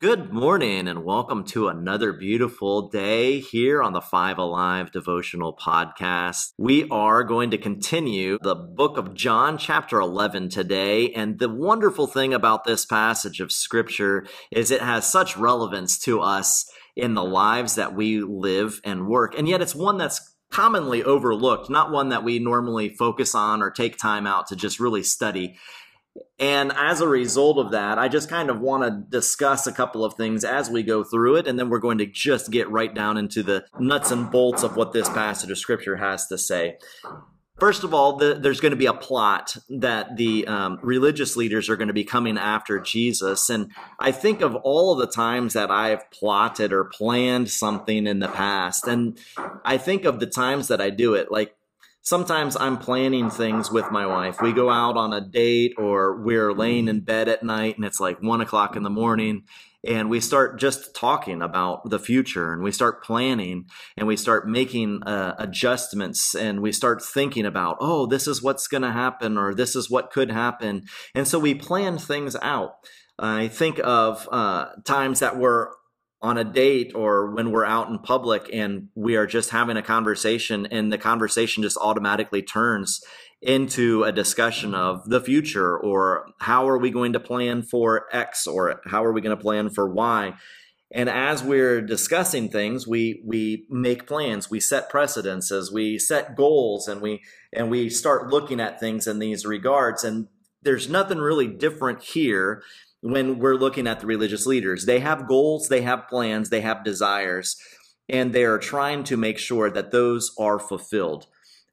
Good morning and welcome to another beautiful day here on the Five Alive devotional podcast. We are going to continue the book of John, chapter 11 today. And the wonderful thing about this passage of scripture is it has such relevance to us in the lives that we live and work. And yet it's one that's commonly overlooked, not one that we normally focus on or take time out to just really study. And as a result of that, I just kind of want to discuss a couple of things as we go through it, and then we're going to just get right down into the nuts and bolts of what this passage of scripture has to say. First of all, the, there's going to be a plot that the um, religious leaders are going to be coming after Jesus. And I think of all of the times that I've plotted or planned something in the past. And I think of the times that I do it. Like sometimes I'm planning things with my wife. We go out on a date or we're laying in bed at night and it's like one o'clock in the morning and we start just talking about the future and we start planning and we start making uh, adjustments and we start thinking about oh this is what's going to happen or this is what could happen and so we plan things out i think of uh, times that we're on a date or when we're out in public and we are just having a conversation and the conversation just automatically turns into a discussion of the future or how are we going to plan for X or how are we going to plan for Y. And as we're discussing things, we we make plans, we set precedences, we set goals, and we and we start looking at things in these regards. And there's nothing really different here when we're looking at the religious leaders. They have goals, they have plans, they have desires, and they are trying to make sure that those are fulfilled.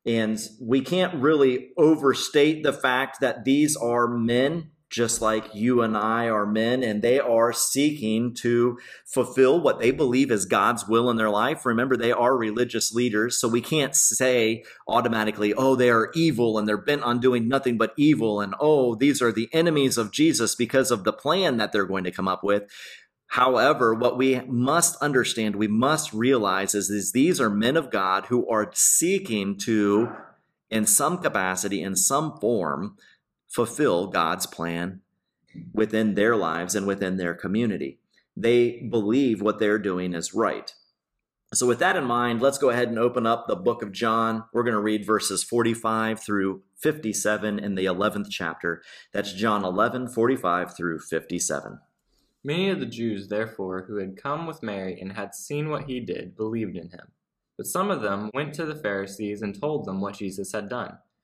And we can't really overstate the fact that these are men just like you and I are men, and they are seeking to fulfill what they believe is God's will in their life. Remember, they are religious leaders, so we can't say automatically, oh, they are evil and they're bent on doing nothing but evil, and oh, these are the enemies of Jesus because of the plan that they're going to come up with. However, what we must understand, we must realize is, is these are men of God who are seeking to, in some capacity, in some form, fulfill God's plan within their lives and within their community. They believe what they're doing is right. So, with that in mind, let's go ahead and open up the book of John. We're going to read verses 45 through 57 in the 11th chapter. That's John 11, 45 through 57. Many of the Jews, therefore, who had come with Mary and had seen what he did, believed in him. But some of them went to the Pharisees and told them what Jesus had done.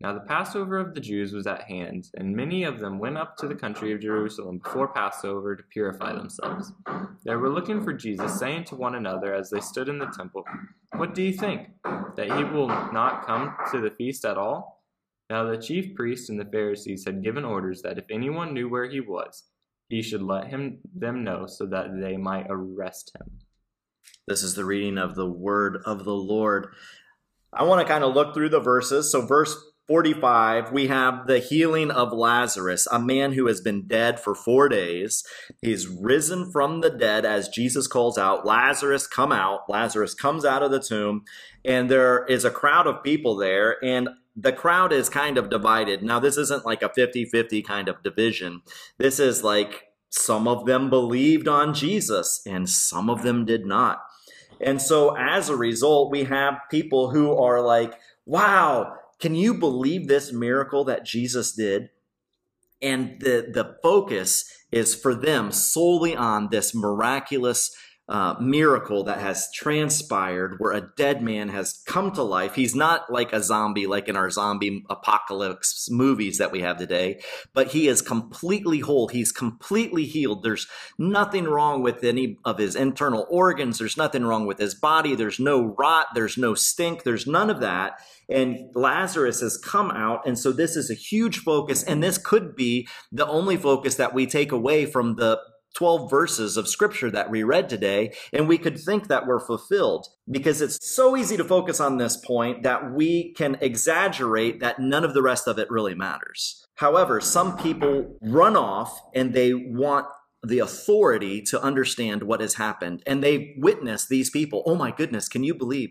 Now the Passover of the Jews was at hand, and many of them went up to the country of Jerusalem before Passover to purify themselves. They were looking for Jesus, saying to one another as they stood in the temple, What do you think? That he will not come to the feast at all? Now the chief priests and the Pharisees had given orders that if anyone knew where he was, he should let him them know so that they might arrest him. This is the reading of the word of the Lord. I want to kind of look through the verses. So verse 45, we have the healing of Lazarus, a man who has been dead for four days. He's risen from the dead as Jesus calls out, Lazarus, come out. Lazarus comes out of the tomb, and there is a crowd of people there, and the crowd is kind of divided. Now, this isn't like a 50 50 kind of division. This is like some of them believed on Jesus, and some of them did not. And so, as a result, we have people who are like, wow, can you believe this miracle that Jesus did? And the, the focus is for them solely on this miraculous uh, miracle that has transpired where a dead man has come to life. He's not like a zombie, like in our zombie apocalypse movies that we have today, but he is completely whole. He's completely healed. There's nothing wrong with any of his internal organs. There's nothing wrong with his body. There's no rot. There's no stink. There's none of that. And Lazarus has come out. And so this is a huge focus. And this could be the only focus that we take away from the 12 verses of scripture that we read today, and we could think that we're fulfilled because it's so easy to focus on this point that we can exaggerate that none of the rest of it really matters. However, some people run off and they want the authority to understand what has happened. And they witness these people. Oh my goodness, can you believe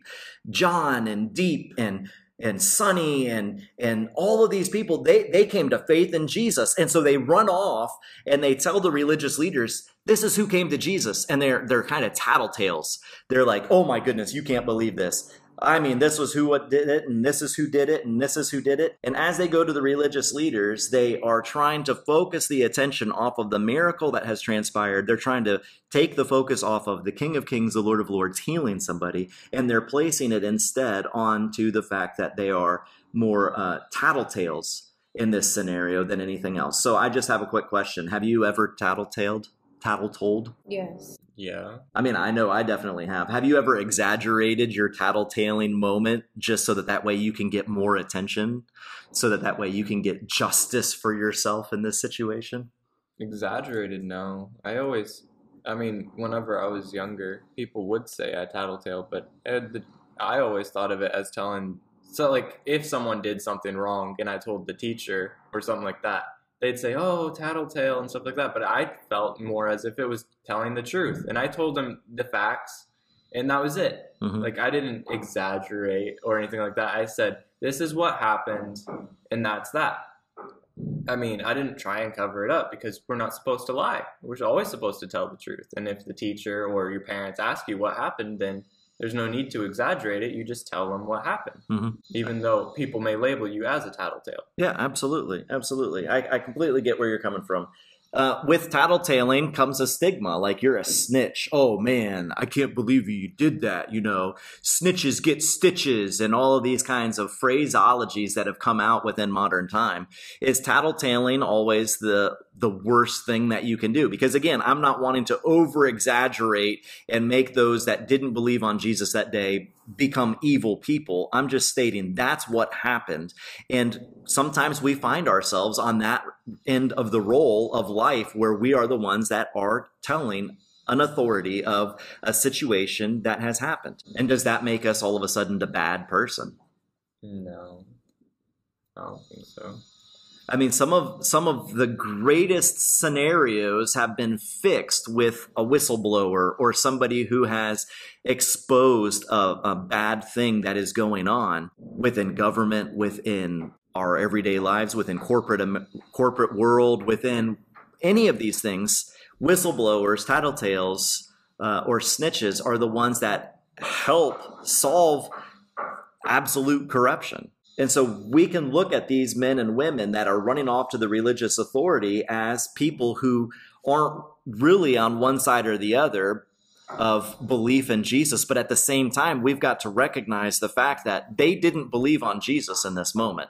John and Deep and and Sonny and and all of these people they they came to faith in Jesus. And so they run off and they tell the religious leaders this is who came to Jesus. And they're they're kind of tattletales they're like oh my goodness you can't believe this I mean, this was who did it, and this is who did it, and this is who did it. And as they go to the religious leaders, they are trying to focus the attention off of the miracle that has transpired. They're trying to take the focus off of the King of Kings, the Lord of Lords, healing somebody, and they're placing it instead onto the fact that they are more uh, tattletales in this scenario than anything else. So I just have a quick question: Have you ever tattletaled? tattle told? Yes. Yeah. I mean, I know I definitely have. Have you ever exaggerated your tattletaling moment just so that that way you can get more attention, so that that way you can get justice for yourself in this situation? Exaggerated? No. I always, I mean, whenever I was younger, people would say I tattletale, but I always thought of it as telling. So, like, if someone did something wrong and I told the teacher or something like that, they'd say, "Oh, tattletale" and stuff like that. But I felt more as if it was telling the truth, and I told them the facts, and that was it. Mm-hmm. Like I didn't exaggerate or anything like that. I said, "This is what happened, and that's that." I mean, I didn't try and cover it up because we're not supposed to lie. We're always supposed to tell the truth. And if the teacher or your parents ask you what happened, then there's no need to exaggerate it. You just tell them what happened, mm-hmm. even though people may label you as a tattletale. Yeah, absolutely. Absolutely. I, I completely get where you're coming from. Uh, with tattletaling comes a stigma, like you're a snitch. Oh man, I can't believe you did that. You know, snitches get stitches, and all of these kinds of phraseologies that have come out within modern time. Is tattletaling always the the worst thing that you can do? Because again, I'm not wanting to over exaggerate and make those that didn't believe on Jesus that day become evil people. I'm just stating that's what happened. And sometimes we find ourselves on that end of the role of life where we are the ones that are telling an authority of a situation that has happened. And does that make us all of a sudden a bad person? No. I don't think so. I mean, some of some of the greatest scenarios have been fixed with a whistleblower or somebody who has exposed a, a bad thing that is going on within government, within our everyday lives, within corporate corporate world, within any of these things. Whistleblowers, tattletales, uh, or snitches are the ones that help solve absolute corruption. And so we can look at these men and women that are running off to the religious authority as people who aren't really on one side or the other of belief in Jesus. But at the same time, we've got to recognize the fact that they didn't believe on Jesus in this moment.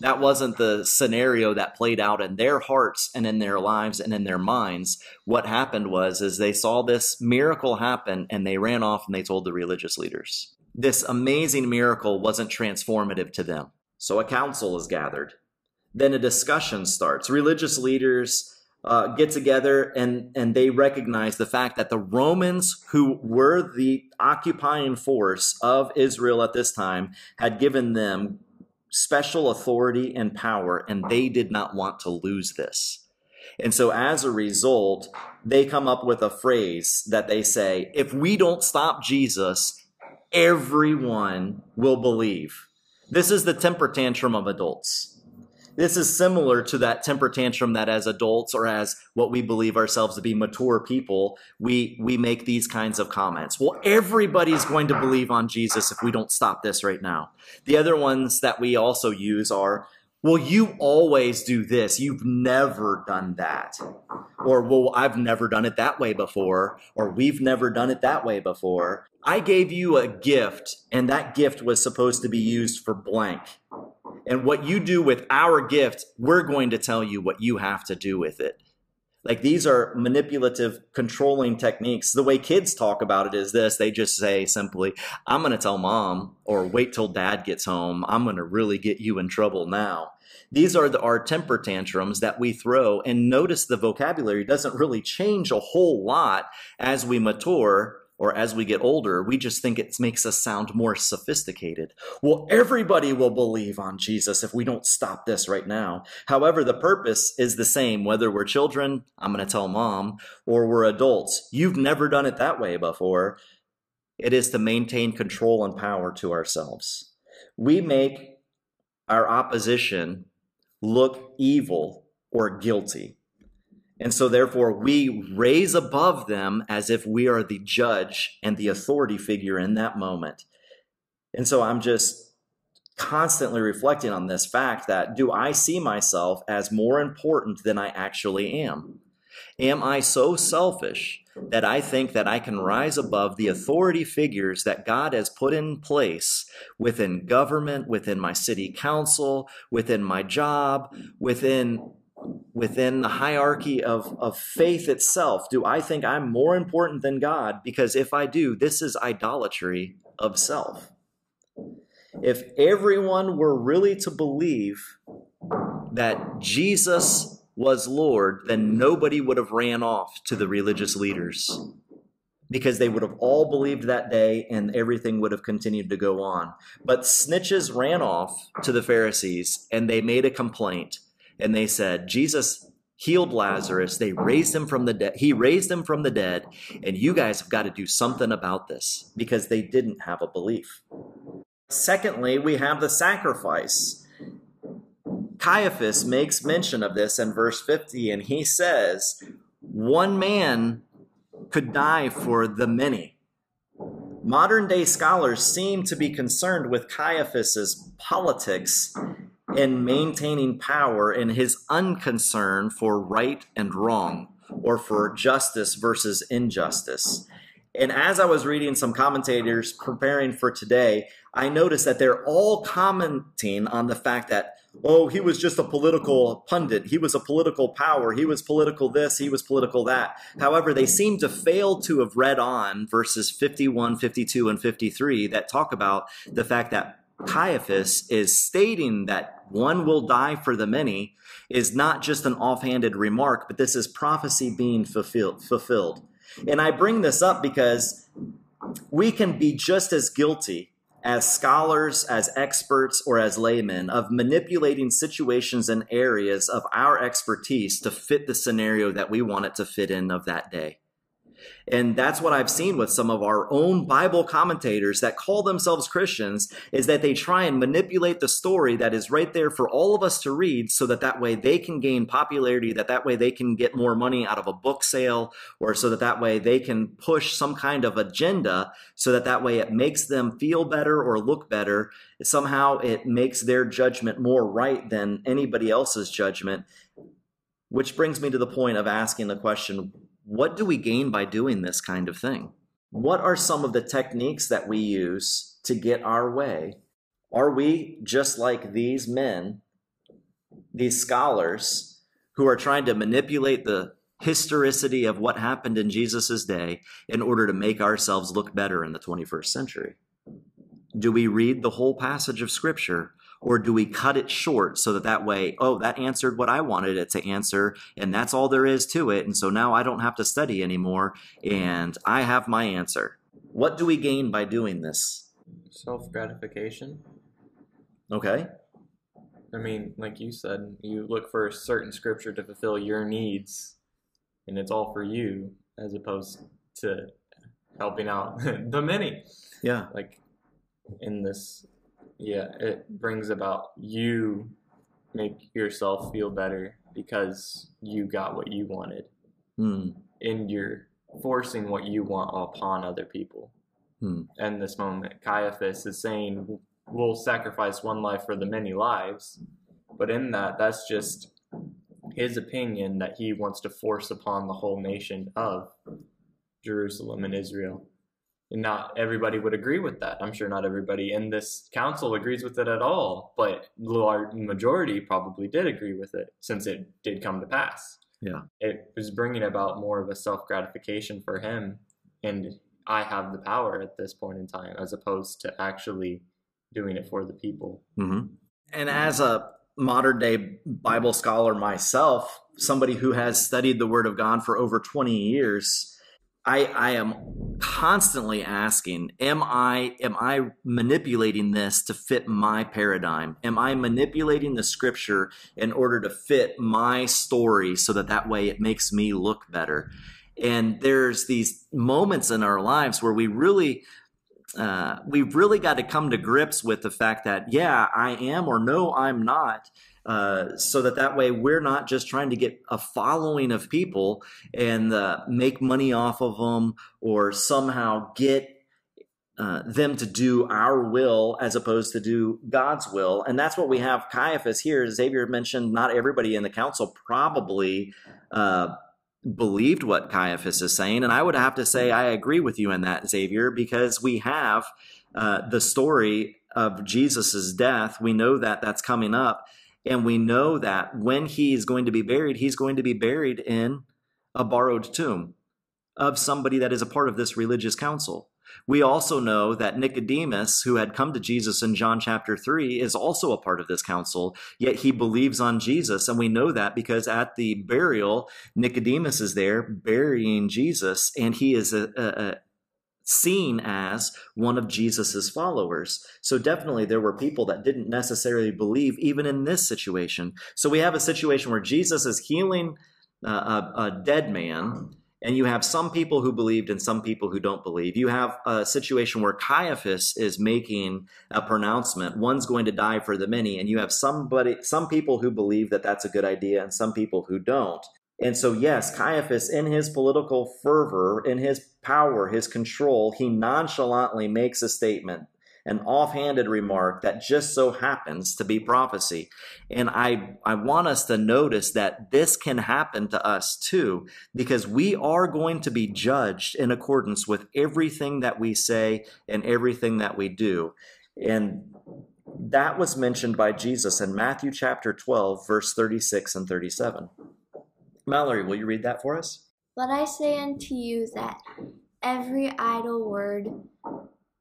That wasn't the scenario that played out in their hearts and in their lives and in their minds. What happened was is they saw this miracle happen and they ran off and they told the religious leaders this amazing miracle wasn't transformative to them. So a council is gathered. Then a discussion starts. Religious leaders uh, get together and, and they recognize the fact that the Romans, who were the occupying force of Israel at this time, had given them special authority and power, and they did not want to lose this. And so as a result, they come up with a phrase that they say, if we don't stop Jesus, everyone will believe. This is the temper tantrum of adults. This is similar to that temper tantrum that as adults or as what we believe ourselves to be mature people, we, we make these kinds of comments. Well, everybody's going to believe on Jesus if we don't stop this right now. The other ones that we also use are, well, you always do this. You've never done that. Or, well, I've never done it that way before. Or, we've never done it that way before. I gave you a gift, and that gift was supposed to be used for blank. And what you do with our gift, we're going to tell you what you have to do with it. Like these are manipulative, controlling techniques. The way kids talk about it is this they just say simply, I'm going to tell mom, or wait till dad gets home. I'm going to really get you in trouble now. These are the, our temper tantrums that we throw. And notice the vocabulary doesn't really change a whole lot as we mature or as we get older, we just think it makes us sound more sophisticated. Well, everybody will believe on Jesus if we don't stop this right now. However, the purpose is the same, whether we're children, I'm going to tell mom, or we're adults. You've never done it that way before. It is to maintain control and power to ourselves. We make our opposition look evil or guilty. And so, therefore, we raise above them as if we are the judge and the authority figure in that moment. And so, I'm just constantly reflecting on this fact that do I see myself as more important than I actually am? Am I so selfish that I think that I can rise above the authority figures that God has put in place within government, within my city council, within my job, within within the hierarchy of, of faith itself, do I think I'm more important than God? Because if I do, this is idolatry of self. If everyone were really to believe that Jesus was Lord, then nobody would have ran off to the religious leaders because they would have all believed that day and everything would have continued to go on. But snitches ran off to the Pharisees and they made a complaint and they said, Jesus healed Lazarus. They raised him from the dead. He raised him from the dead. And you guys have got to do something about this because they didn't have a belief. Secondly, we have the sacrifice. Caiaphas makes mention of this in verse 50, and he says, One man could die for the many. Modern day scholars seem to be concerned with Caiaphas's politics in maintaining power and his unconcern for right and wrong or for justice versus injustice. And as I was reading some commentators preparing for today, I noticed that they're all commenting on the fact that, oh, he was just a political pundit. He was a political power. He was political this. He was political that. However, they seem to fail to have read on verses 51, 52, and 53 that talk about the fact that Caiaphas is stating that one will die for the many is not just an offhanded remark, but this is prophecy being fulfilled. fulfilled. And I bring this up because we can be just as guilty as scholars, as experts, or as laymen of manipulating situations and areas of our expertise to fit the scenario that we want it to fit in of that day. And that's what I've seen with some of our own Bible commentators that call themselves Christians is that they try and manipulate the story that is right there for all of us to read so that that way they can gain popularity, that that way they can get more money out of a book sale, or so that that way they can push some kind of agenda so that that way it makes them feel better or look better. Somehow it makes their judgment more right than anybody else's judgment. Which brings me to the point of asking the question what do we gain by doing this kind of thing? What are some of the techniques that we use to get our way? Are we just like these men, these scholars, who are trying to manipulate the historicity of what happened in Jesus' day in order to make ourselves look better in the 21st century? Do we read the whole passage of Scripture or do we cut it short so that that way, oh, that answered what I wanted it to answer, and that's all there is to it. And so now I don't have to study anymore, and I have my answer. What do we gain by doing this? Self gratification. Okay. I mean, like you said, you look for a certain scripture to fulfill your needs, and it's all for you as opposed to helping out the many. Yeah. Like in this yeah, it brings about you make yourself feel better because you got what you wanted. Hmm. And you're forcing what you want upon other people. Hmm. And this moment, Caiaphas is saying, We'll sacrifice one life for the many lives. But in that, that's just his opinion that he wants to force upon the whole nation of Jerusalem and Israel. And not everybody would agree with that. I'm sure not everybody in this council agrees with it at all, but the large majority probably did agree with it since it did come to pass. Yeah. It was bringing about more of a self gratification for him. And I have the power at this point in time, as opposed to actually doing it for the people. Mm-hmm. And as a modern day Bible scholar myself, somebody who has studied the Word of God for over 20 years, I, I am constantly asking, am I am I manipulating this to fit my paradigm? Am I manipulating the scripture in order to fit my story so that that way it makes me look better? And there's these moments in our lives where we really uh, we've really got to come to grips with the fact that yeah i am or no i'm not uh, so that that way we're not just trying to get a following of people and uh, make money off of them or somehow get uh, them to do our will as opposed to do God's will. And that's what we have Caiaphas here. Xavier mentioned not everybody in the council probably uh, believed what Caiaphas is saying. And I would have to say, I agree with you in that, Xavier, because we have uh, the story of Jesus's death. We know that that's coming up. And we know that when he is going to be buried, he's going to be buried in a borrowed tomb of somebody that is a part of this religious council. We also know that Nicodemus, who had come to Jesus in John chapter 3, is also a part of this council, yet he believes on Jesus. And we know that because at the burial, Nicodemus is there burying Jesus, and he is a, a, seen as one of Jesus's followers. So definitely there were people that didn't necessarily believe even in this situation. So we have a situation where Jesus is healing uh, a, a dead man and you have some people who believed and some people who don't believe. You have a situation where Caiaphas is making a pronouncement. One's going to die for the many, and you have somebody, some people who believe that that's a good idea, and some people who don't. And so, yes, Caiaphas, in his political fervor, in his power, his control, he nonchalantly makes a statement an offhanded remark that just so happens to be prophecy. And I, I want us to notice that this can happen to us too, because we are going to be judged in accordance with everything that we say and everything that we do. And that was mentioned by Jesus in Matthew chapter 12, verse 36 and 37. Mallory, will you read that for us? But I say unto you that every idle word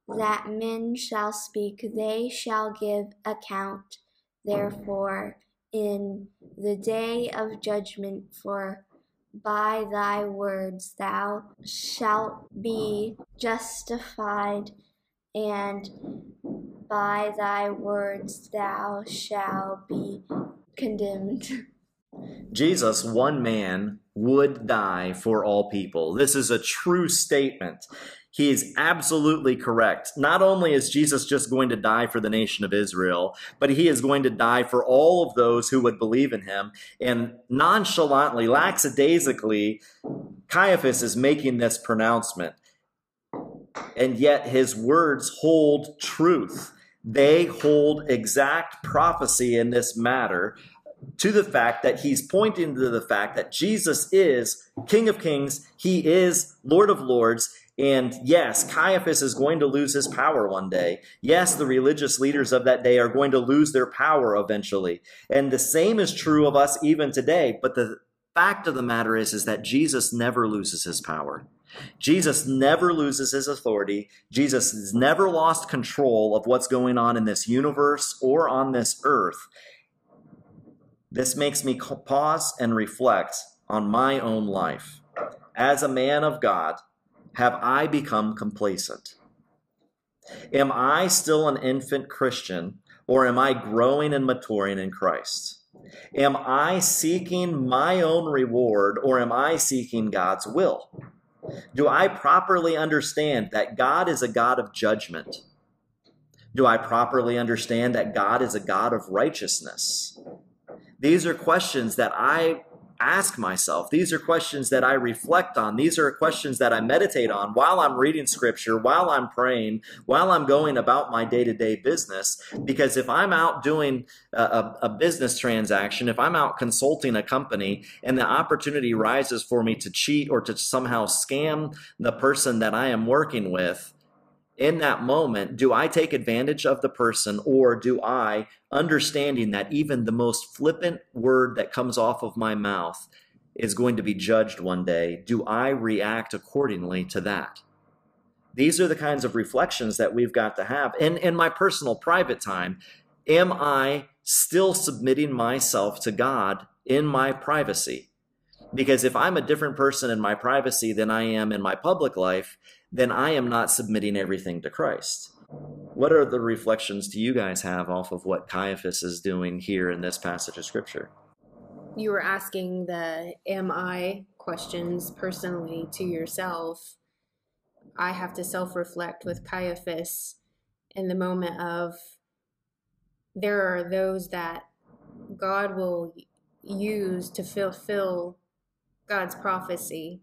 that men shall speak, they shall give account therefore in the day of judgment, for by thy words thou shalt be justified, and by thy words thou shalt be condemned. Jesus, one man, would die for all people. This is a true statement. He is absolutely correct. Not only is Jesus just going to die for the nation of Israel, but he is going to die for all of those who would believe in him. And nonchalantly, lackadaisically, Caiaphas is making this pronouncement. And yet his words hold truth. They hold exact prophecy in this matter to the fact that he's pointing to the fact that Jesus is King of Kings, he is Lord of Lords, and yes, Caiaphas is going to lose his power one day. Yes, the religious leaders of that day are going to lose their power eventually. And the same is true of us even today. But the fact of the matter is, is that Jesus never loses his power. Jesus never loses his authority. Jesus has never lost control of what's going on in this universe or on this earth. This makes me pause and reflect on my own life. As a man of God, have I become complacent? Am I still an infant Christian or am I growing and maturing in Christ? Am I seeking my own reward or am I seeking God's will? Do I properly understand that God is a God of judgment? Do I properly understand that God is a God of righteousness? These are questions that I ask myself. These are questions that I reflect on. These are questions that I meditate on while I'm reading scripture, while I'm praying, while I'm going about my day to day business. Because if I'm out doing a, a, business transaction, if I'm out consulting a company and the opportunity rises for me to cheat or to somehow scam the person that I am working with, in that moment, do I take advantage of the person or do I, understanding that even the most flippant word that comes off of my mouth is going to be judged one day, do I react accordingly to that? These are the kinds of reflections that we've got to have. And in my personal private time, am I still submitting myself to God in my privacy? Because if I'm a different person in my privacy than I am in my public life, then I am not submitting everything to Christ. What are the reflections do you guys have off of what Caiaphas is doing here in this passage of scripture? You were asking the am I questions personally to yourself. I have to self reflect with Caiaphas in the moment of there are those that God will use to fulfill God's prophecy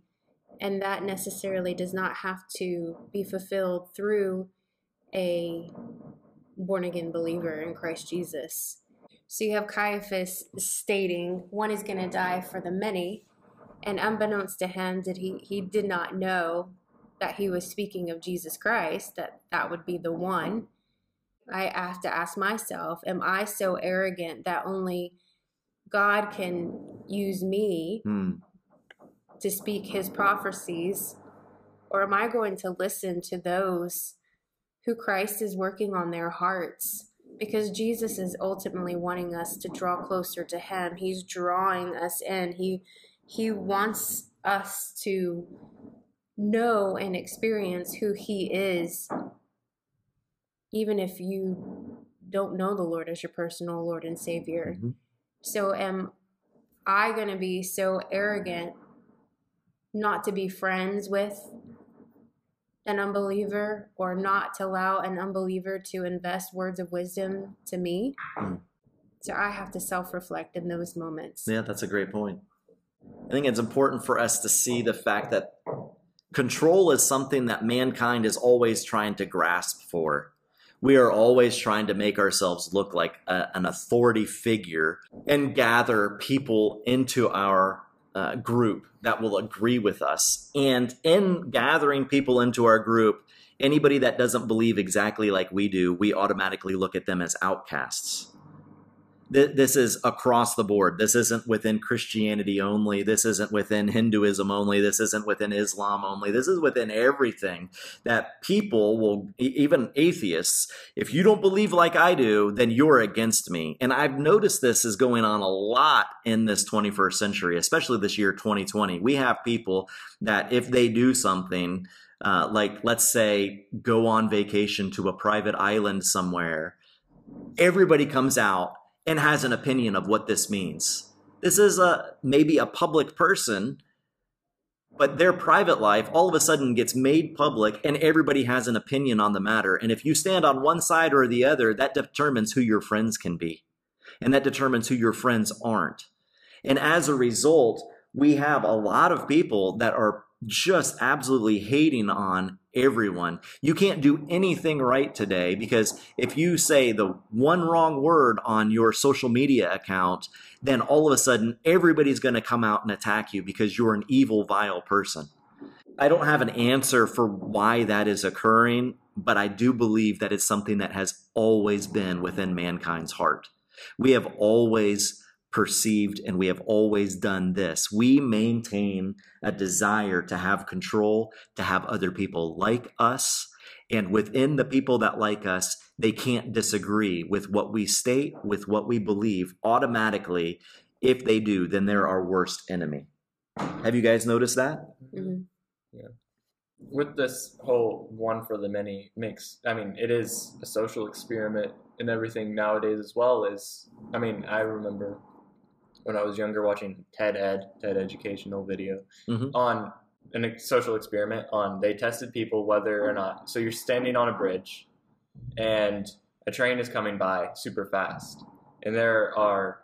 and that necessarily does not have to be fulfilled through a born again believer in Christ Jesus. So you have Caiaphas stating one is going to die for the many, and unbeknownst to him, did he he did not know that he was speaking of Jesus Christ, that that would be the one. I have to ask myself, am I so arrogant that only God can use me? Hmm to speak his prophecies? Or am I going to listen to those who Christ is working on their hearts? Because Jesus is ultimately wanting us to draw closer to him. He's drawing us in. He he wants us to know and experience who he is even if you don't know the Lord as your personal Lord and Savior. Mm-hmm. So am I going to be so arrogant not to be friends with an unbeliever or not to allow an unbeliever to invest words of wisdom to me. Mm. So I have to self reflect in those moments. Yeah, that's a great point. I think it's important for us to see the fact that control is something that mankind is always trying to grasp for. We are always trying to make ourselves look like a, an authority figure and gather people into our uh, group that will agree with us. And in gathering people into our group, anybody that doesn't believe exactly like we do, we automatically look at them as outcasts this is across the board. This isn't within Christianity only. This isn't within Hinduism only. This isn't within Islam only. This is within everything that people will, even atheists, if you don't believe like I do, then you're against me. And I've noticed this is going on a lot in this 21st century, especially this year, 2020. We have people that if they do something, uh, like let's say go on vacation to a private island somewhere, everybody comes out and has an opinion of what this means. This is a maybe a public person, but their private life all of a sudden gets made public and everybody has an opinion on the matter. And if you stand on one side or the other, that determines who your friends can be. And that determines who your friends aren't. And as a result, we have a lot of people that are just absolutely hating on everyone. You can't do anything right today because if you say the one wrong word on your social media account, then all of a sudden everybody's going to come out and attack you because you're an evil, vile person. I don't have an answer for why that is occurring, but I do believe that it's something that has always been within mankind's heart. We have always perceived and we have always done this. We maintain a desire to have control, to have other people like us. And within the people that like us, they can't disagree with what we state, with what we believe automatically. If they do, then they're our worst enemy. Have you guys noticed that? Mm-hmm. Yeah. With this whole one for the many makes, I mean, it is a social experiment and everything nowadays as well Is I mean, I remember when I was younger watching TED Ed, TED Educational video mm-hmm. on a social experiment on they tested people whether or not so you're standing on a bridge and a train is coming by super fast and there are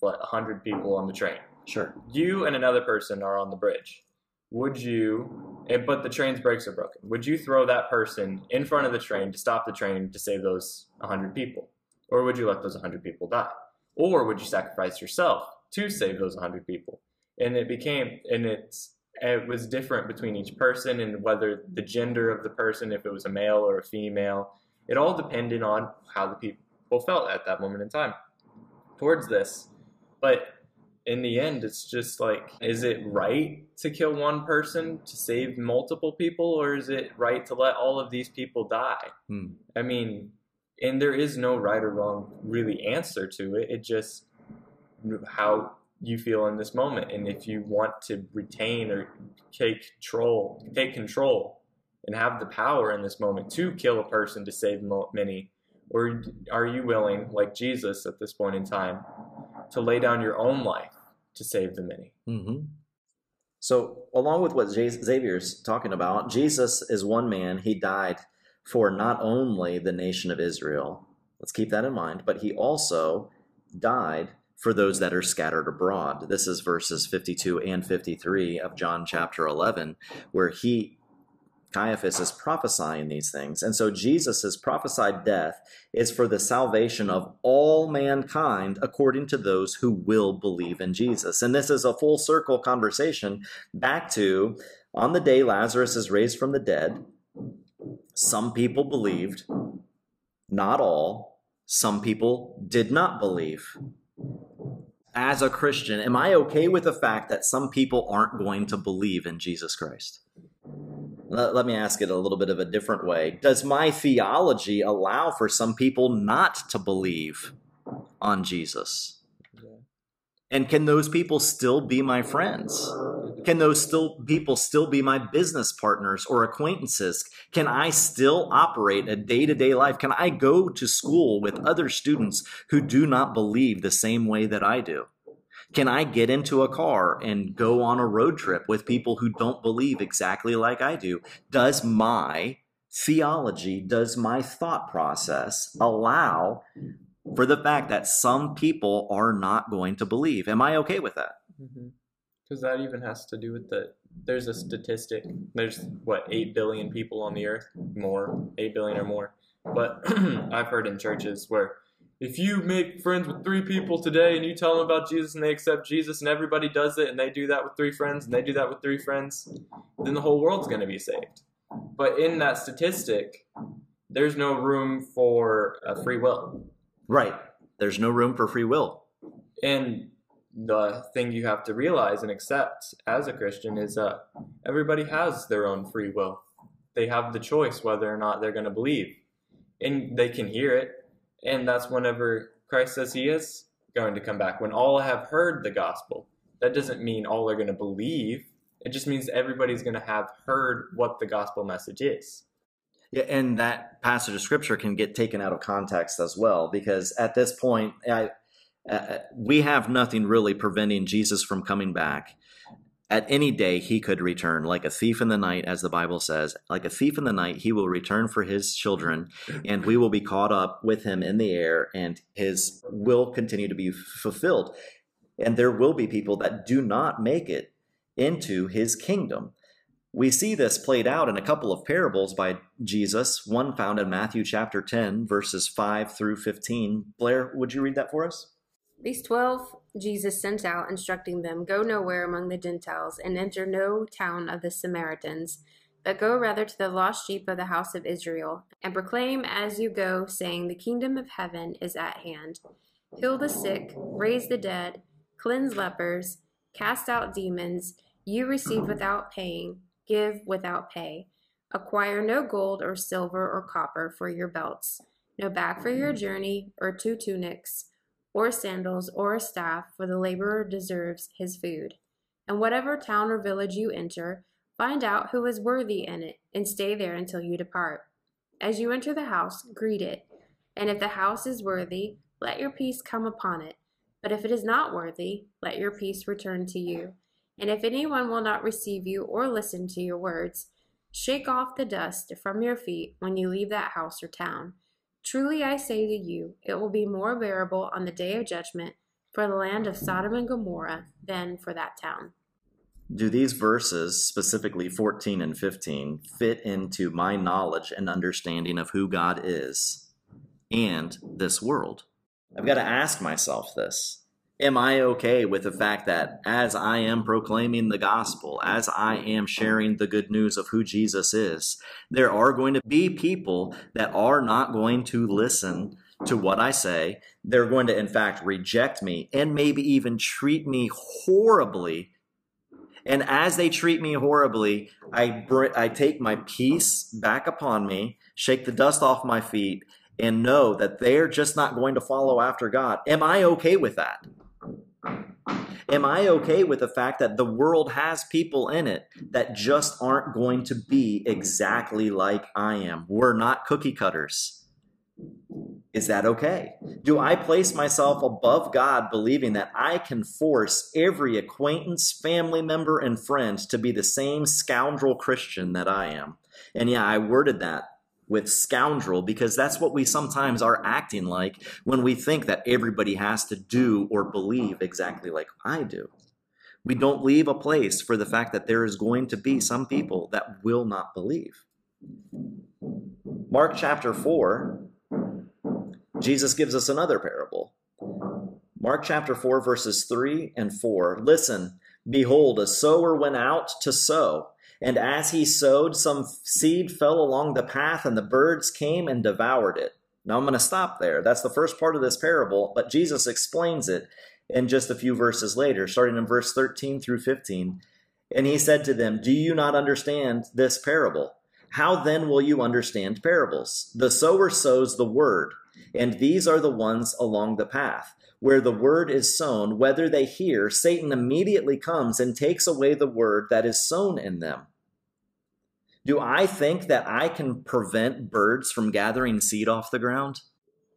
what 100 people on the train Sure. You and another person are on the bridge. Would you, but the train's brakes are broken, would you throw that person in front of the train to stop the train to save those 100 people? Or would you let those 100 people die? Or would you sacrifice yourself to save those 100 people? And it became, and it's, it was different between each person and whether the gender of the person, if it was a male or a female, it all depended on how the people felt at that moment in time towards this. But in the end, it's just like, is it right to kill one person to save multiple people, or is it right to let all of these people die? Hmm. I mean, and there is no right or wrong really answer to it. It just how you feel in this moment, and if you want to retain or take control, take control, and have the power in this moment to kill a person to save many, or are you willing, like Jesus at this point in time, to lay down your own life to save the many. Mm-hmm. So, along with what Xavier's talking about, Jesus is one man. He died for not only the nation of Israel, let's keep that in mind, but he also died for those that are scattered abroad. This is verses 52 and 53 of John chapter 11, where he Caiaphas is prophesying these things. And so Jesus' prophesied death is for the salvation of all mankind according to those who will believe in Jesus. And this is a full circle conversation back to on the day Lazarus is raised from the dead, some people believed, not all. Some people did not believe. As a Christian, am I okay with the fact that some people aren't going to believe in Jesus Christ? let, me ask it a little bit of a different way. Does my theology allow for some people not to believe on Jesus? And can those people still be my friends? Can those still people still be my business partners or acquaintances? Can I still operate a day-to-day life? Can I go to school with other students who do not believe the same way that I do? Can I get into a car and go on a road trip with people who don't believe exactly like I do? Does my theology, does my thought process allow for the fact that some people are not going to believe? Am I okay with that? Mm-hmm. Because that even has to do with the there's a statistic. There's what eight billion people on the earth, more eight billion or more. But I've heard in churches where if you make friends with three people today and you tell them about Jesus and they accept Jesus and everybody does it and they do that with three friends and they do that with three friends, then the whole world's going to be saved. But in that statistic, there's no room for a free will. Right. There's no room for free will. And the thing you have to realize and accept as a Christian is that everybody has their own free will. They have the choice whether or not they're going to believe. And they can hear it, and that's whenever Christ says he is going to come back. When all have heard the gospel, that doesn't mean all are going to believe. It just means everybody's going to have heard what the gospel message is. Yeah, and that passage of scripture can get taken out of context as well, because at this point, I, uh, we have nothing really preventing Jesus from coming back. At any day he could return. Like a thief in the night as the bible says like a thief in the night he will return for his children and we will be caught up with him in the air and his will continue to be fulfilled. And there will be people that do not make it into his kingdom. We see this played out in a couple of parables by jesus one found in matthew chapter 10 verses 5 through 15 blair would you read that for us these twelve Jesus sent out, instructing them, Go nowhere among the Gentiles, and enter no town of the Samaritans, but go rather to the lost sheep of the house of Israel, and proclaim as you go, saying, The kingdom of heaven is at hand. Heal the sick, raise the dead, cleanse lepers, cast out demons. You receive without paying, give without pay. Acquire no gold or silver or copper for your belts, no bag for your journey, or two tunics or sandals, or a staff, for the laborer deserves his food. And whatever town or village you enter, find out who is worthy in it, and stay there until you depart. As you enter the house, greet it. And if the house is worthy, let your peace come upon it. But if it is not worthy, let your peace return to you. And if anyone will not receive you or listen to your words, shake off the dust from your feet when you leave that house or town. Truly I say to you, it will be more bearable on the day of judgment for the land of Sodom and Gomorrah than for that town. Do these verses, specifically 14 and 15, fit into my knowledge and understanding of who God is and this world? I've got to ask myself this. Am I okay with the fact that as I am proclaiming the gospel, as I am sharing the good news of who Jesus is, there are going to be people that are not going to listen to what I say. They're going to, in fact, reject me and maybe even treat me horribly. And as they treat me horribly, I, br- I take my peace back upon me, shake the dust off my feet, and know that they're just not going to follow after God. Am I okay with that? Am I okay with the fact that the world has people in it that just aren't going to be exactly like I am? We're not cookie cutters. Is that okay? Do I place myself above God believing that I can force every acquaintance, family member, and friend to be the same scoundrel Christian that I am? And yeah, I worded that with scoundrel because that's what we sometimes are acting like when we think that everybody has to do or believe exactly like I do. We don't leave a place for the fact that there is going to be some people that will not believe. Mark chapter 4, Jesus gives us another parable. Mark chapter 4, verses 3 and 4. Listen, behold, a sower went out to sow. And as he sowed, some seed fell along the path, and the birds came and devoured it. Now I'm going to stop there. That's the first part of this parable, but Jesus explains it in just a few verses later, starting in verse 13 through 15. And he said to them, Do you not understand this parable? How then will you understand parables? The sower sows the word, and these are the ones along the path. Where the word is sown, whether they hear, Satan immediately comes and takes away the word that is sown in them. Do I think that I can prevent birds from gathering seed off the ground?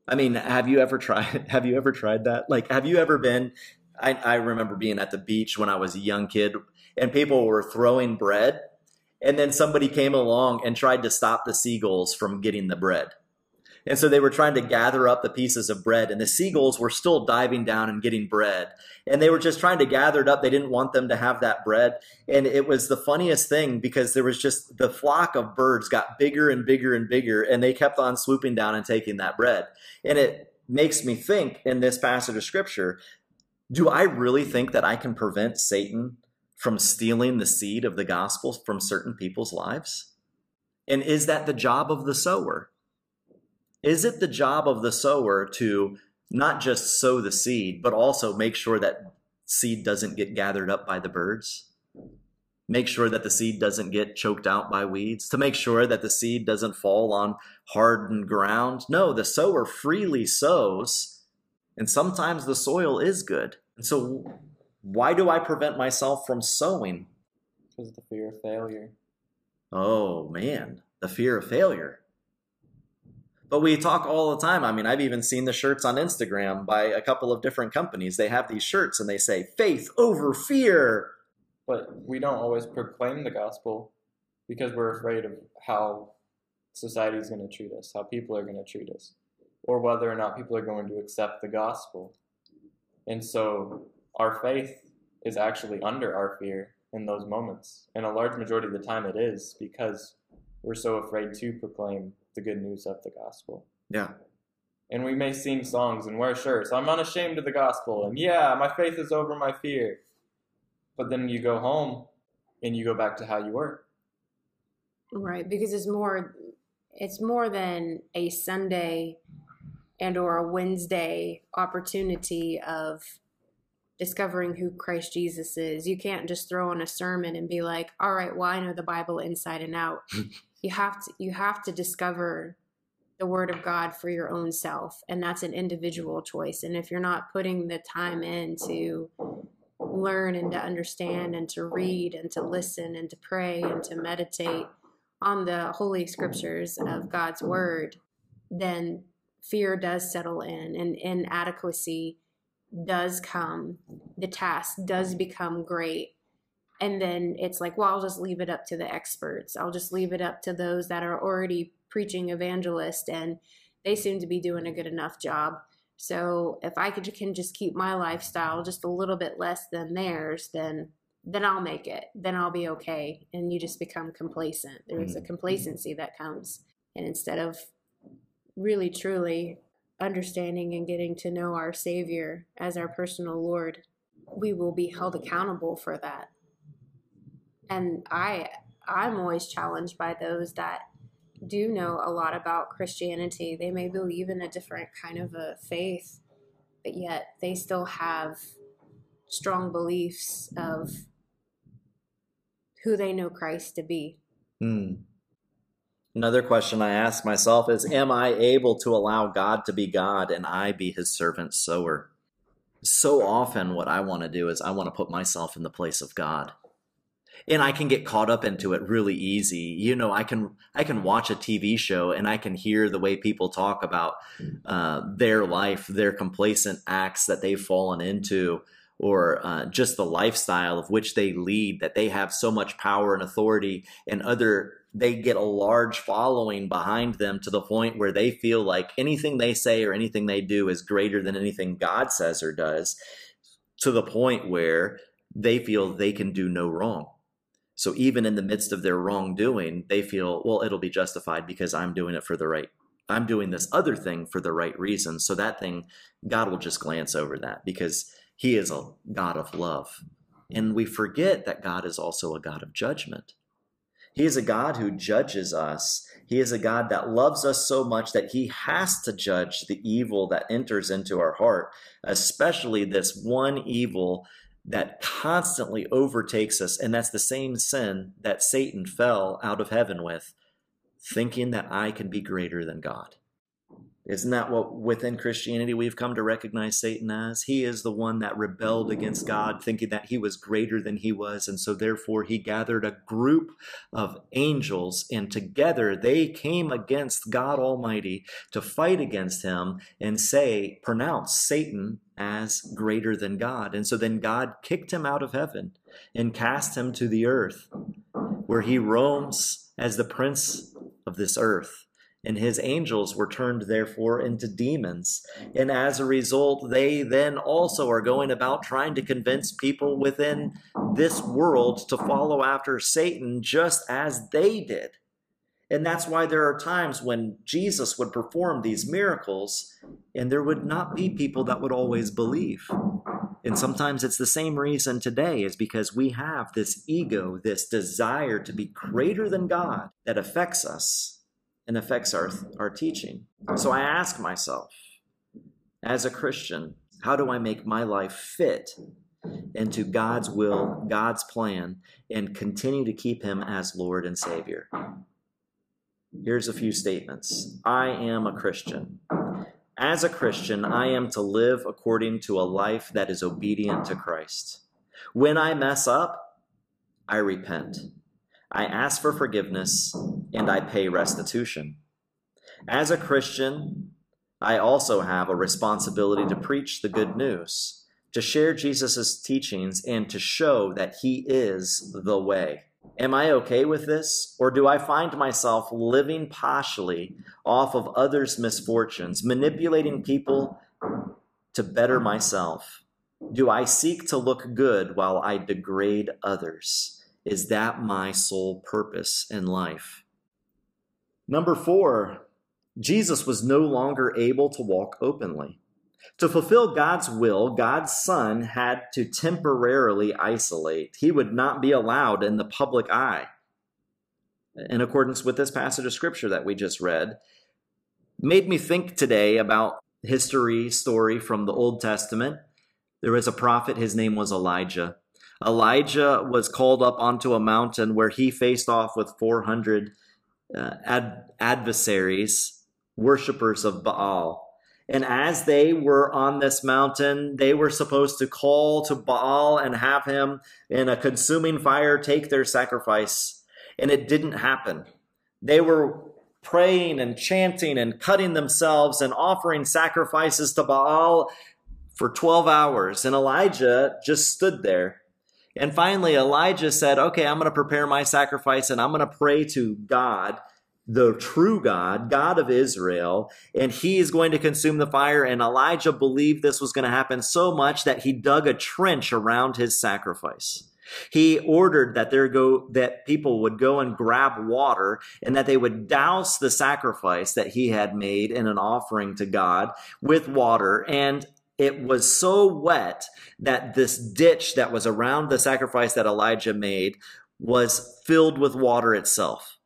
I mean, have you ever tried have you ever tried that? Like have you ever been I, I remember being at the beach when I was a young kid and people were throwing bread and then somebody came along and tried to stop the seagulls from getting the bread. And so they were trying to gather up the pieces of bread, and the seagulls were still diving down and getting bread. And they were just trying to gather it up. They didn't want them to have that bread. And it was the funniest thing because there was just the flock of birds got bigger and bigger and bigger, and they kept on swooping down and taking that bread. And it makes me think in this passage of scripture do I really think that I can prevent Satan from stealing the seed of the gospel from certain people's lives? And is that the job of the sower? Is it the job of the sower to not just sow the seed, but also make sure that seed doesn't get gathered up by the birds? Make sure that the seed doesn't get choked out by weeds, to make sure that the seed doesn't fall on hardened ground. No, the sower freely sows, and sometimes the soil is good. And so, why do I prevent myself from sowing? Because of the fear of failure. Oh, man, the fear of failure. But we talk all the time. I mean, I've even seen the shirts on Instagram by a couple of different companies. They have these shirts and they say faith over fear. But we don't always proclaim the gospel because we're afraid of how society is going to treat us, how people are going to treat us, or whether or not people are going to accept the gospel. And so our faith is actually under our fear in those moments. And a large majority of the time it is because we're so afraid to proclaim the good news of the gospel. Yeah. And we may sing songs and wear shirts. I'm unashamed of the gospel. And yeah, my faith is over my fear. But then you go home and you go back to how you were. Right, because it's more it's more than a Sunday and or a Wednesday opportunity of discovering who Christ Jesus is. You can't just throw on a sermon and be like, "All right, well, I know the Bible inside and out." you have to you have to discover the word of God for your own self, and that's an individual choice. And if you're not putting the time in to learn and to understand and to read and to listen and to pray and to meditate on the holy scriptures of God's word, then fear does settle in and inadequacy does come, the task does become great. And then it's like, well, I'll just leave it up to the experts. I'll just leave it up to those that are already preaching evangelist and they seem to be doing a good enough job. So if I could, can just keep my lifestyle just a little bit less than theirs, then then I'll make it. Then I'll be okay. And you just become complacent. There's a Mhm. complacency that comes. And instead of really truly understanding and getting to know our Savior as our personal Lord, we will be held accountable for that. And I I'm always challenged by those that do know a lot about Christianity. They may believe in a different kind of a faith, but yet they still have strong beliefs of who they know Christ to be. Hmm. Another question I ask myself is Am I able to allow God to be God and I be his servant sower? So often, what I want to do is I want to put myself in the place of God. And I can get caught up into it really easy. You know, I can I can watch a TV show and I can hear the way people talk about uh, their life, their complacent acts that they've fallen into, or uh, just the lifestyle of which they lead. That they have so much power and authority, and other they get a large following behind them to the point where they feel like anything they say or anything they do is greater than anything God says or does, to the point where they feel they can do no wrong. So even in the midst of their wrongdoing, they feel, well, it'll be justified because I'm doing it for the right. I'm doing this other thing for the right reason. So that thing, God will just glance over that because He is a God of love. And we forget that God is also a God of judgment. He is a God who judges us. He is a God that loves us so much that he has to judge the evil that enters into our heart, especially this one evil that constantly overtakes us. And that's the same sin that Satan fell out of heaven with, thinking that I can be greater than God. Isn't that what within Christianity we've come to recognize Satan as? He is the one that rebelled against God, thinking that he was greater than he was. And so therefore he gathered a group of angels, and together they came against God Almighty to fight against him and say, pronounce Satan as greater than God. And so then God kicked him out of heaven and cast him to the earth, where he roams as the prince of this earth and his angels were turned therefore into demons. And as a result, they then also are going about trying to convince people within this world to follow after Satan just as they did. And that's why there are times when Jesus would perform these miracles and there would not be people that would always believe. And sometimes it's the same reason today, is because we have this ego, this desire to be greater than God that affects us and affects our, our teaching. So I ask myself, as a Christian, how do I make my life fit into God's will, God's plan, and continue to keep Him as Lord and Savior? Here's a few statements I am a Christian. As a Christian, I am to live according to a life that is obedient to Christ. When I mess up, I repent. I ask for forgiveness and I pay restitution. As a Christian, I also have a responsibility to preach the good news, to share Jesus' teachings, and to show that he is the way. Am I okay with this? Or do I find myself living partially off of others' misfortunes, manipulating people to better myself? Do I seek to look good while I degrade others? Is that my sole purpose in life? Number four, Jesus was no longer able to walk openly. To fulfill God's will, God's Son had to temporarily isolate. He would not be allowed in the public eye. In accordance with this passage of scripture that we just read, made me think today about history story from the Old Testament. There was a prophet, his name was Elijah. Elijah was called up onto a mountain where he faced off with 400 uh, ad- adversaries, worshippers of Baal. And as they were on this mountain, they were supposed to call to Baal and have him in a consuming fire take their sacrifice. And it didn't happen. They were praying and chanting and cutting themselves and offering sacrifices to Baal for 12 hours. And Elijah just stood there. And finally, Elijah said, Okay, I'm going to prepare my sacrifice and I'm going to pray to God the true God, God of Israel, and he is going to consume the fire. And Elijah believed this was going to happen so much that he dug a trench around his sacrifice. He ordered that there go that people would go and grab water and that they would douse the sacrifice that he had made in an offering to God with water and it was so wet that this ditch that was around the sacrifice that Elijah made was filled with water itself.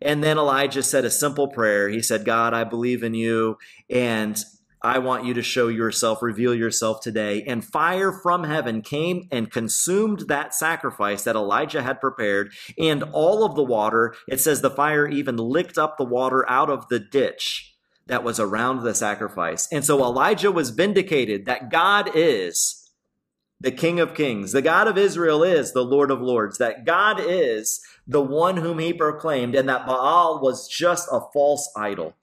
And then Elijah said a simple prayer. He said, God, I believe in you and I want you to show yourself, reveal yourself today. And fire from heaven came and consumed that sacrifice that Elijah had prepared and all of the water. It says the fire even licked up the water out of the ditch that was around the sacrifice. And so Elijah was vindicated that God is the King of Kings. The God of Israel is the Lord of Lords. That God is the one whom he proclaimed, and that Baal was just a false idol.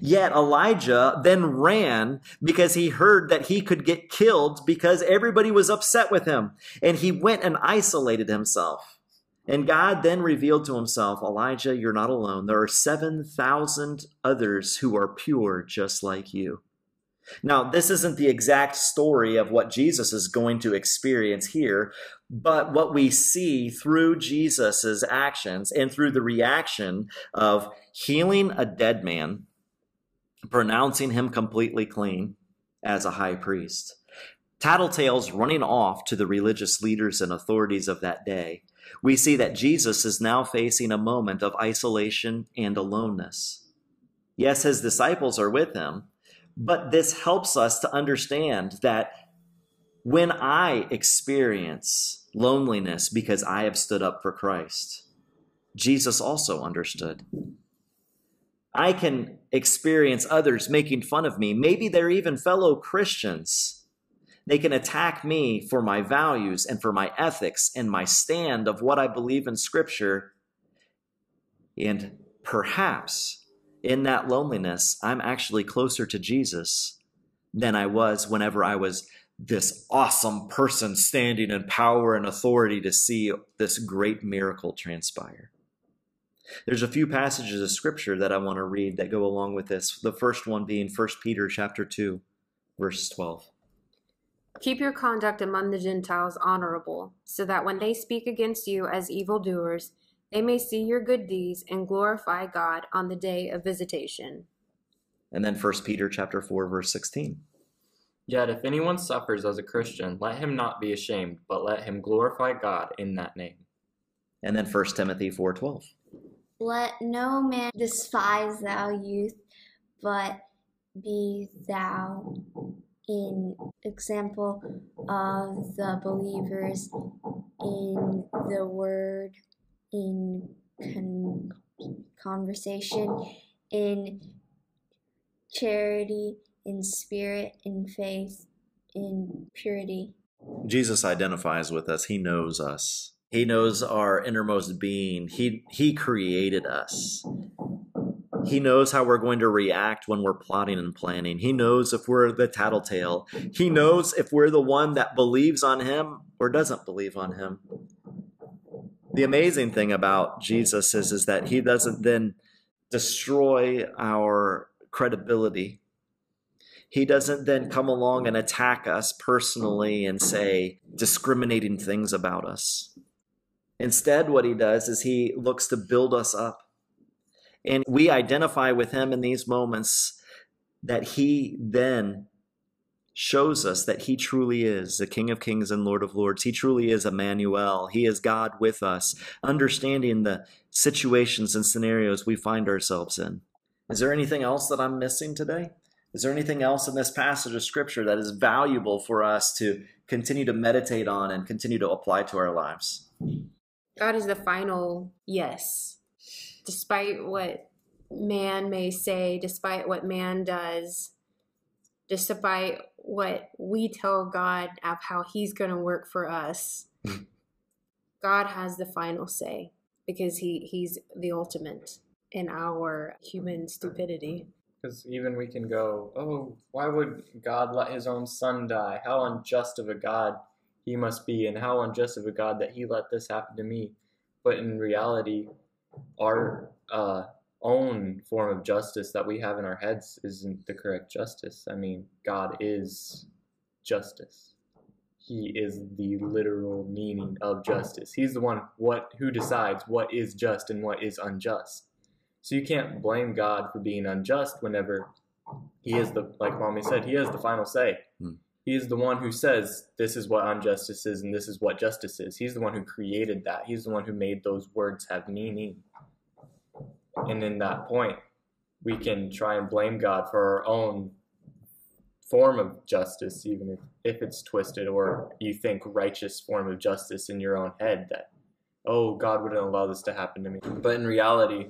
Yet Elijah then ran because he heard that he could get killed because everybody was upset with him. And he went and isolated himself. And God then revealed to himself, Elijah, you're not alone. There are 7,000 others who are pure just like you. Now, this isn't the exact story of what Jesus is going to experience here, but what we see through Jesus's actions and through the reaction of healing a dead man, pronouncing him completely clean as a high priest, tattletales running off to the religious leaders and authorities of that day, we see that Jesus is now facing a moment of isolation and aloneness. Yes, his disciples are with him, but this helps us to understand that when I experience loneliness because I have stood up for Christ, Jesus also understood. I can experience others making fun of me. Maybe they're even fellow Christians. They can attack me for my values and for my ethics and my stand of what I believe in Scripture. And perhaps in that loneliness, I'm actually closer to Jesus than I was whenever I was this awesome person standing in power and authority to see this great miracle transpire. There's a few passages of scripture that I want to read that go along with this. The first one being 1 Peter chapter 2, verse 12. Keep your conduct among the Gentiles honorable, so that when they speak against you as evildoers, they may see your good deeds and glorify God on the day of visitation. And then 1 Peter chapter 4 verse 16. Yet if anyone suffers as a Christian, let him not be ashamed, but let him glorify God in that name. And then 1 Timothy 4:12. Let no man despise thou youth, but be thou in example of the believers in the word in con- conversation, in charity, in spirit, in faith, in purity. Jesus identifies with us. He knows us. He knows our innermost being. He he created us. He knows how we're going to react when we're plotting and planning. He knows if we're the tattletale. He knows if we're the one that believes on him or doesn't believe on him the amazing thing about Jesus is, is that he doesn't then destroy our credibility. He doesn't then come along and attack us personally and say discriminating things about us. Instead, what he does is he looks to build us up. And we identify with him in these moments that he then shows us that he truly is the King of Kings and Lord of Lords. He truly is Emmanuel. He is God with us, understanding the situations and scenarios we find ourselves in. Is there anything else that I'm missing today? Is there anything else in this passage of Scripture that is valuable for us to continue to meditate on and continue to apply to our lives? God is the final yes. Despite what man may say, despite what man does, despite what we tell God of how He's going to work for us, God has the final say because He He's the ultimate in our human stupidity. Because even we can go, oh, why would God let His own Son die? How unjust of a God He must be, and how unjust of a God that He let this happen to me. But in reality, our uh, own form of justice that we have in our heads isn't the correct justice. I mean, God is justice. He is the literal meaning of justice. He's the one what who decides what is just and what is unjust. So you can't blame God for being unjust whenever he is the like mommy said, he has the final say. Hmm. He is the one who says this is what injustice is and this is what justice is. He's the one who created that. He's the one who made those words have meaning. And in that point, we can try and blame God for our own form of justice, even if, if it's twisted, or you think righteous form of justice in your own head that, oh, God wouldn't allow this to happen to me. But in reality,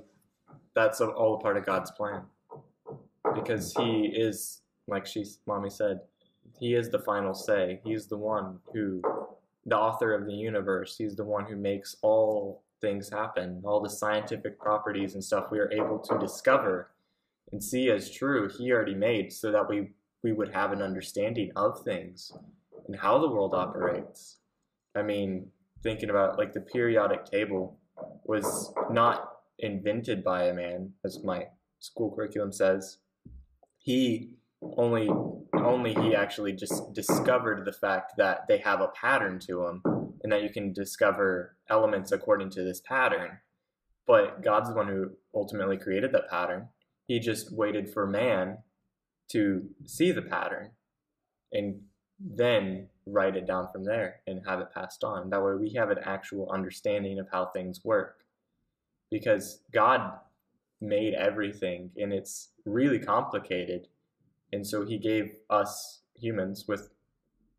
that's all a part of God's plan. Because He is, like she, mommy said, He is the final say. He's the one who, the author of the universe, He's the one who makes all things happen, all the scientific properties and stuff we are able to discover and see as true, He already made so that we we would have an understanding of things and how the world operates. I mean, thinking about like the periodic table was not invented by a man, as my school curriculum says. He only only he actually just discovered the fact that they have a pattern to them and that you can discover elements according to this pattern. But God's the one who ultimately created that pattern. He just waited for man to see the pattern and then write it down from there and have it passed on. That way we have an actual understanding of how things work. Because God made everything and it's really complicated. And so he gave us humans with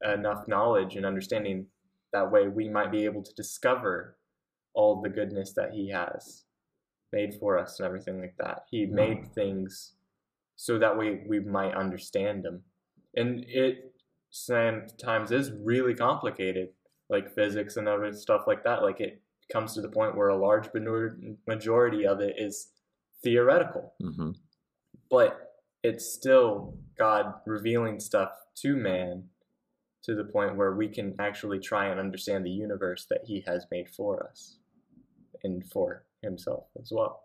enough knowledge and understanding that way we might be able to discover all the goodness that he has made for us and everything like that. He made things so that way we might understand them. And it sometimes is really complicated, like physics and other stuff like that. Like it comes to the point where a large majority of it is theoretical. Mm-hmm. But it's still God revealing stuff to man to the point where we can actually try and understand the universe that he has made for us and for himself as well.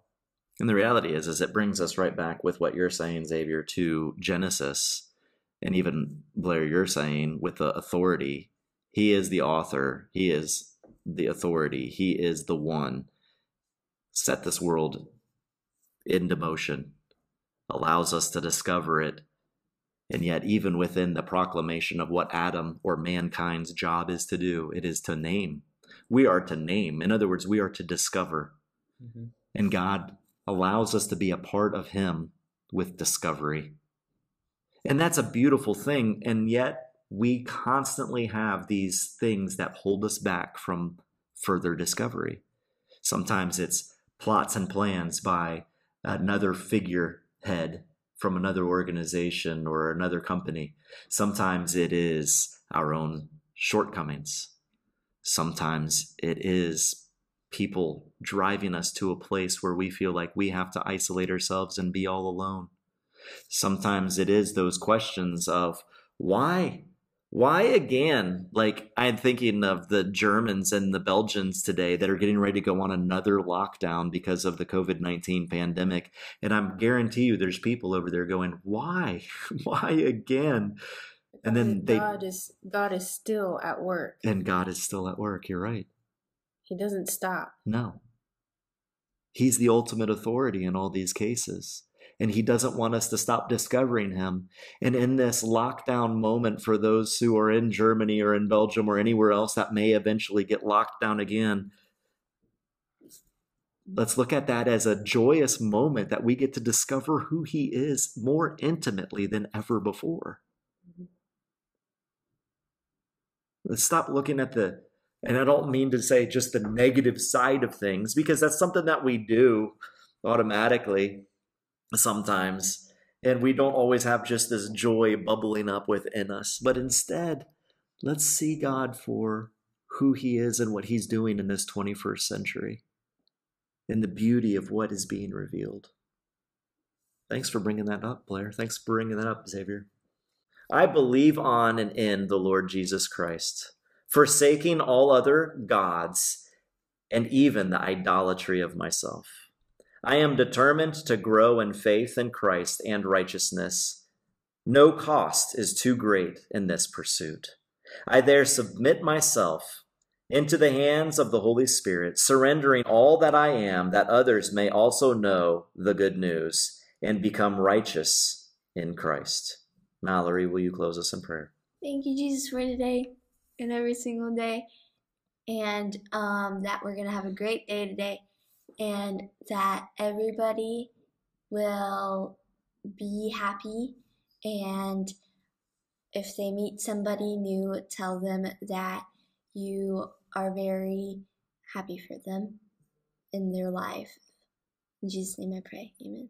And the reality is, is it brings us right back with what you're saying, Xavier, to Genesis, and even Blair, you're saying with the authority. He is the author. He is the authority. He is the one set this world into motion, allows us to discover it. And yet, even within the proclamation of what Adam or mankind's job is to do, it is to name. We are to name. In other words, we are to discover. Mm-hmm. And God allows us to be a part of Him with discovery. And that's a beautiful thing. And yet, we constantly have these things that hold us back from further discovery. Sometimes it's plots and plans by another figurehead from another organization or another company. Sometimes it is our own shortcomings. Sometimes it is people driving us to a place where we feel like we have to isolate ourselves and be all alone. Sometimes it is those questions of why? Why again? Like, I'm thinking of the Germans and the Belgians today that are getting ready to go on another lockdown because of the COVID 19 pandemic. And I'm guarantee you there's people over there going, why? why again? And then they. God is, God is still at work. And God is still at work. You're right. He doesn't stop. No. He's the ultimate authority in all these cases. And he doesn't want us to stop discovering him. And in this lockdown moment for those who are in Germany or in Belgium or anywhere else that may eventually get locked down again, let's look at that as a joyous moment that we get to discover who he is more intimately than ever before. Let's stop looking at the and I don't mean to say just the negative side of things, because that's something that we do automatically sometimes. And we don't always have just this joy bubbling up within us. But instead, let's see God for who He is and what He's doing in this 21st century and the beauty of what is being revealed. Thanks for bringing that up, Blair. Thanks for bringing that up, Xavier. I believe on and in the Lord Jesus Christ forsaking all other gods and even the idolatry of myself. I am determined to grow in faith in Christ and righteousness. No cost is too great in this pursuit. I there submit myself into the hands of the Holy Spirit, surrendering all that I am, that others may also know the good news and become righteous in Christ. Mallory, will you close us in prayer? Thank you, Jesus, for today and every single day, and um, that we're going to have a great day today, and that everybody will be happy. And if they meet somebody new, tell them that you are very happy for them in their life. In Jesus' name I pray. Amen.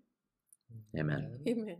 Amen. Amen.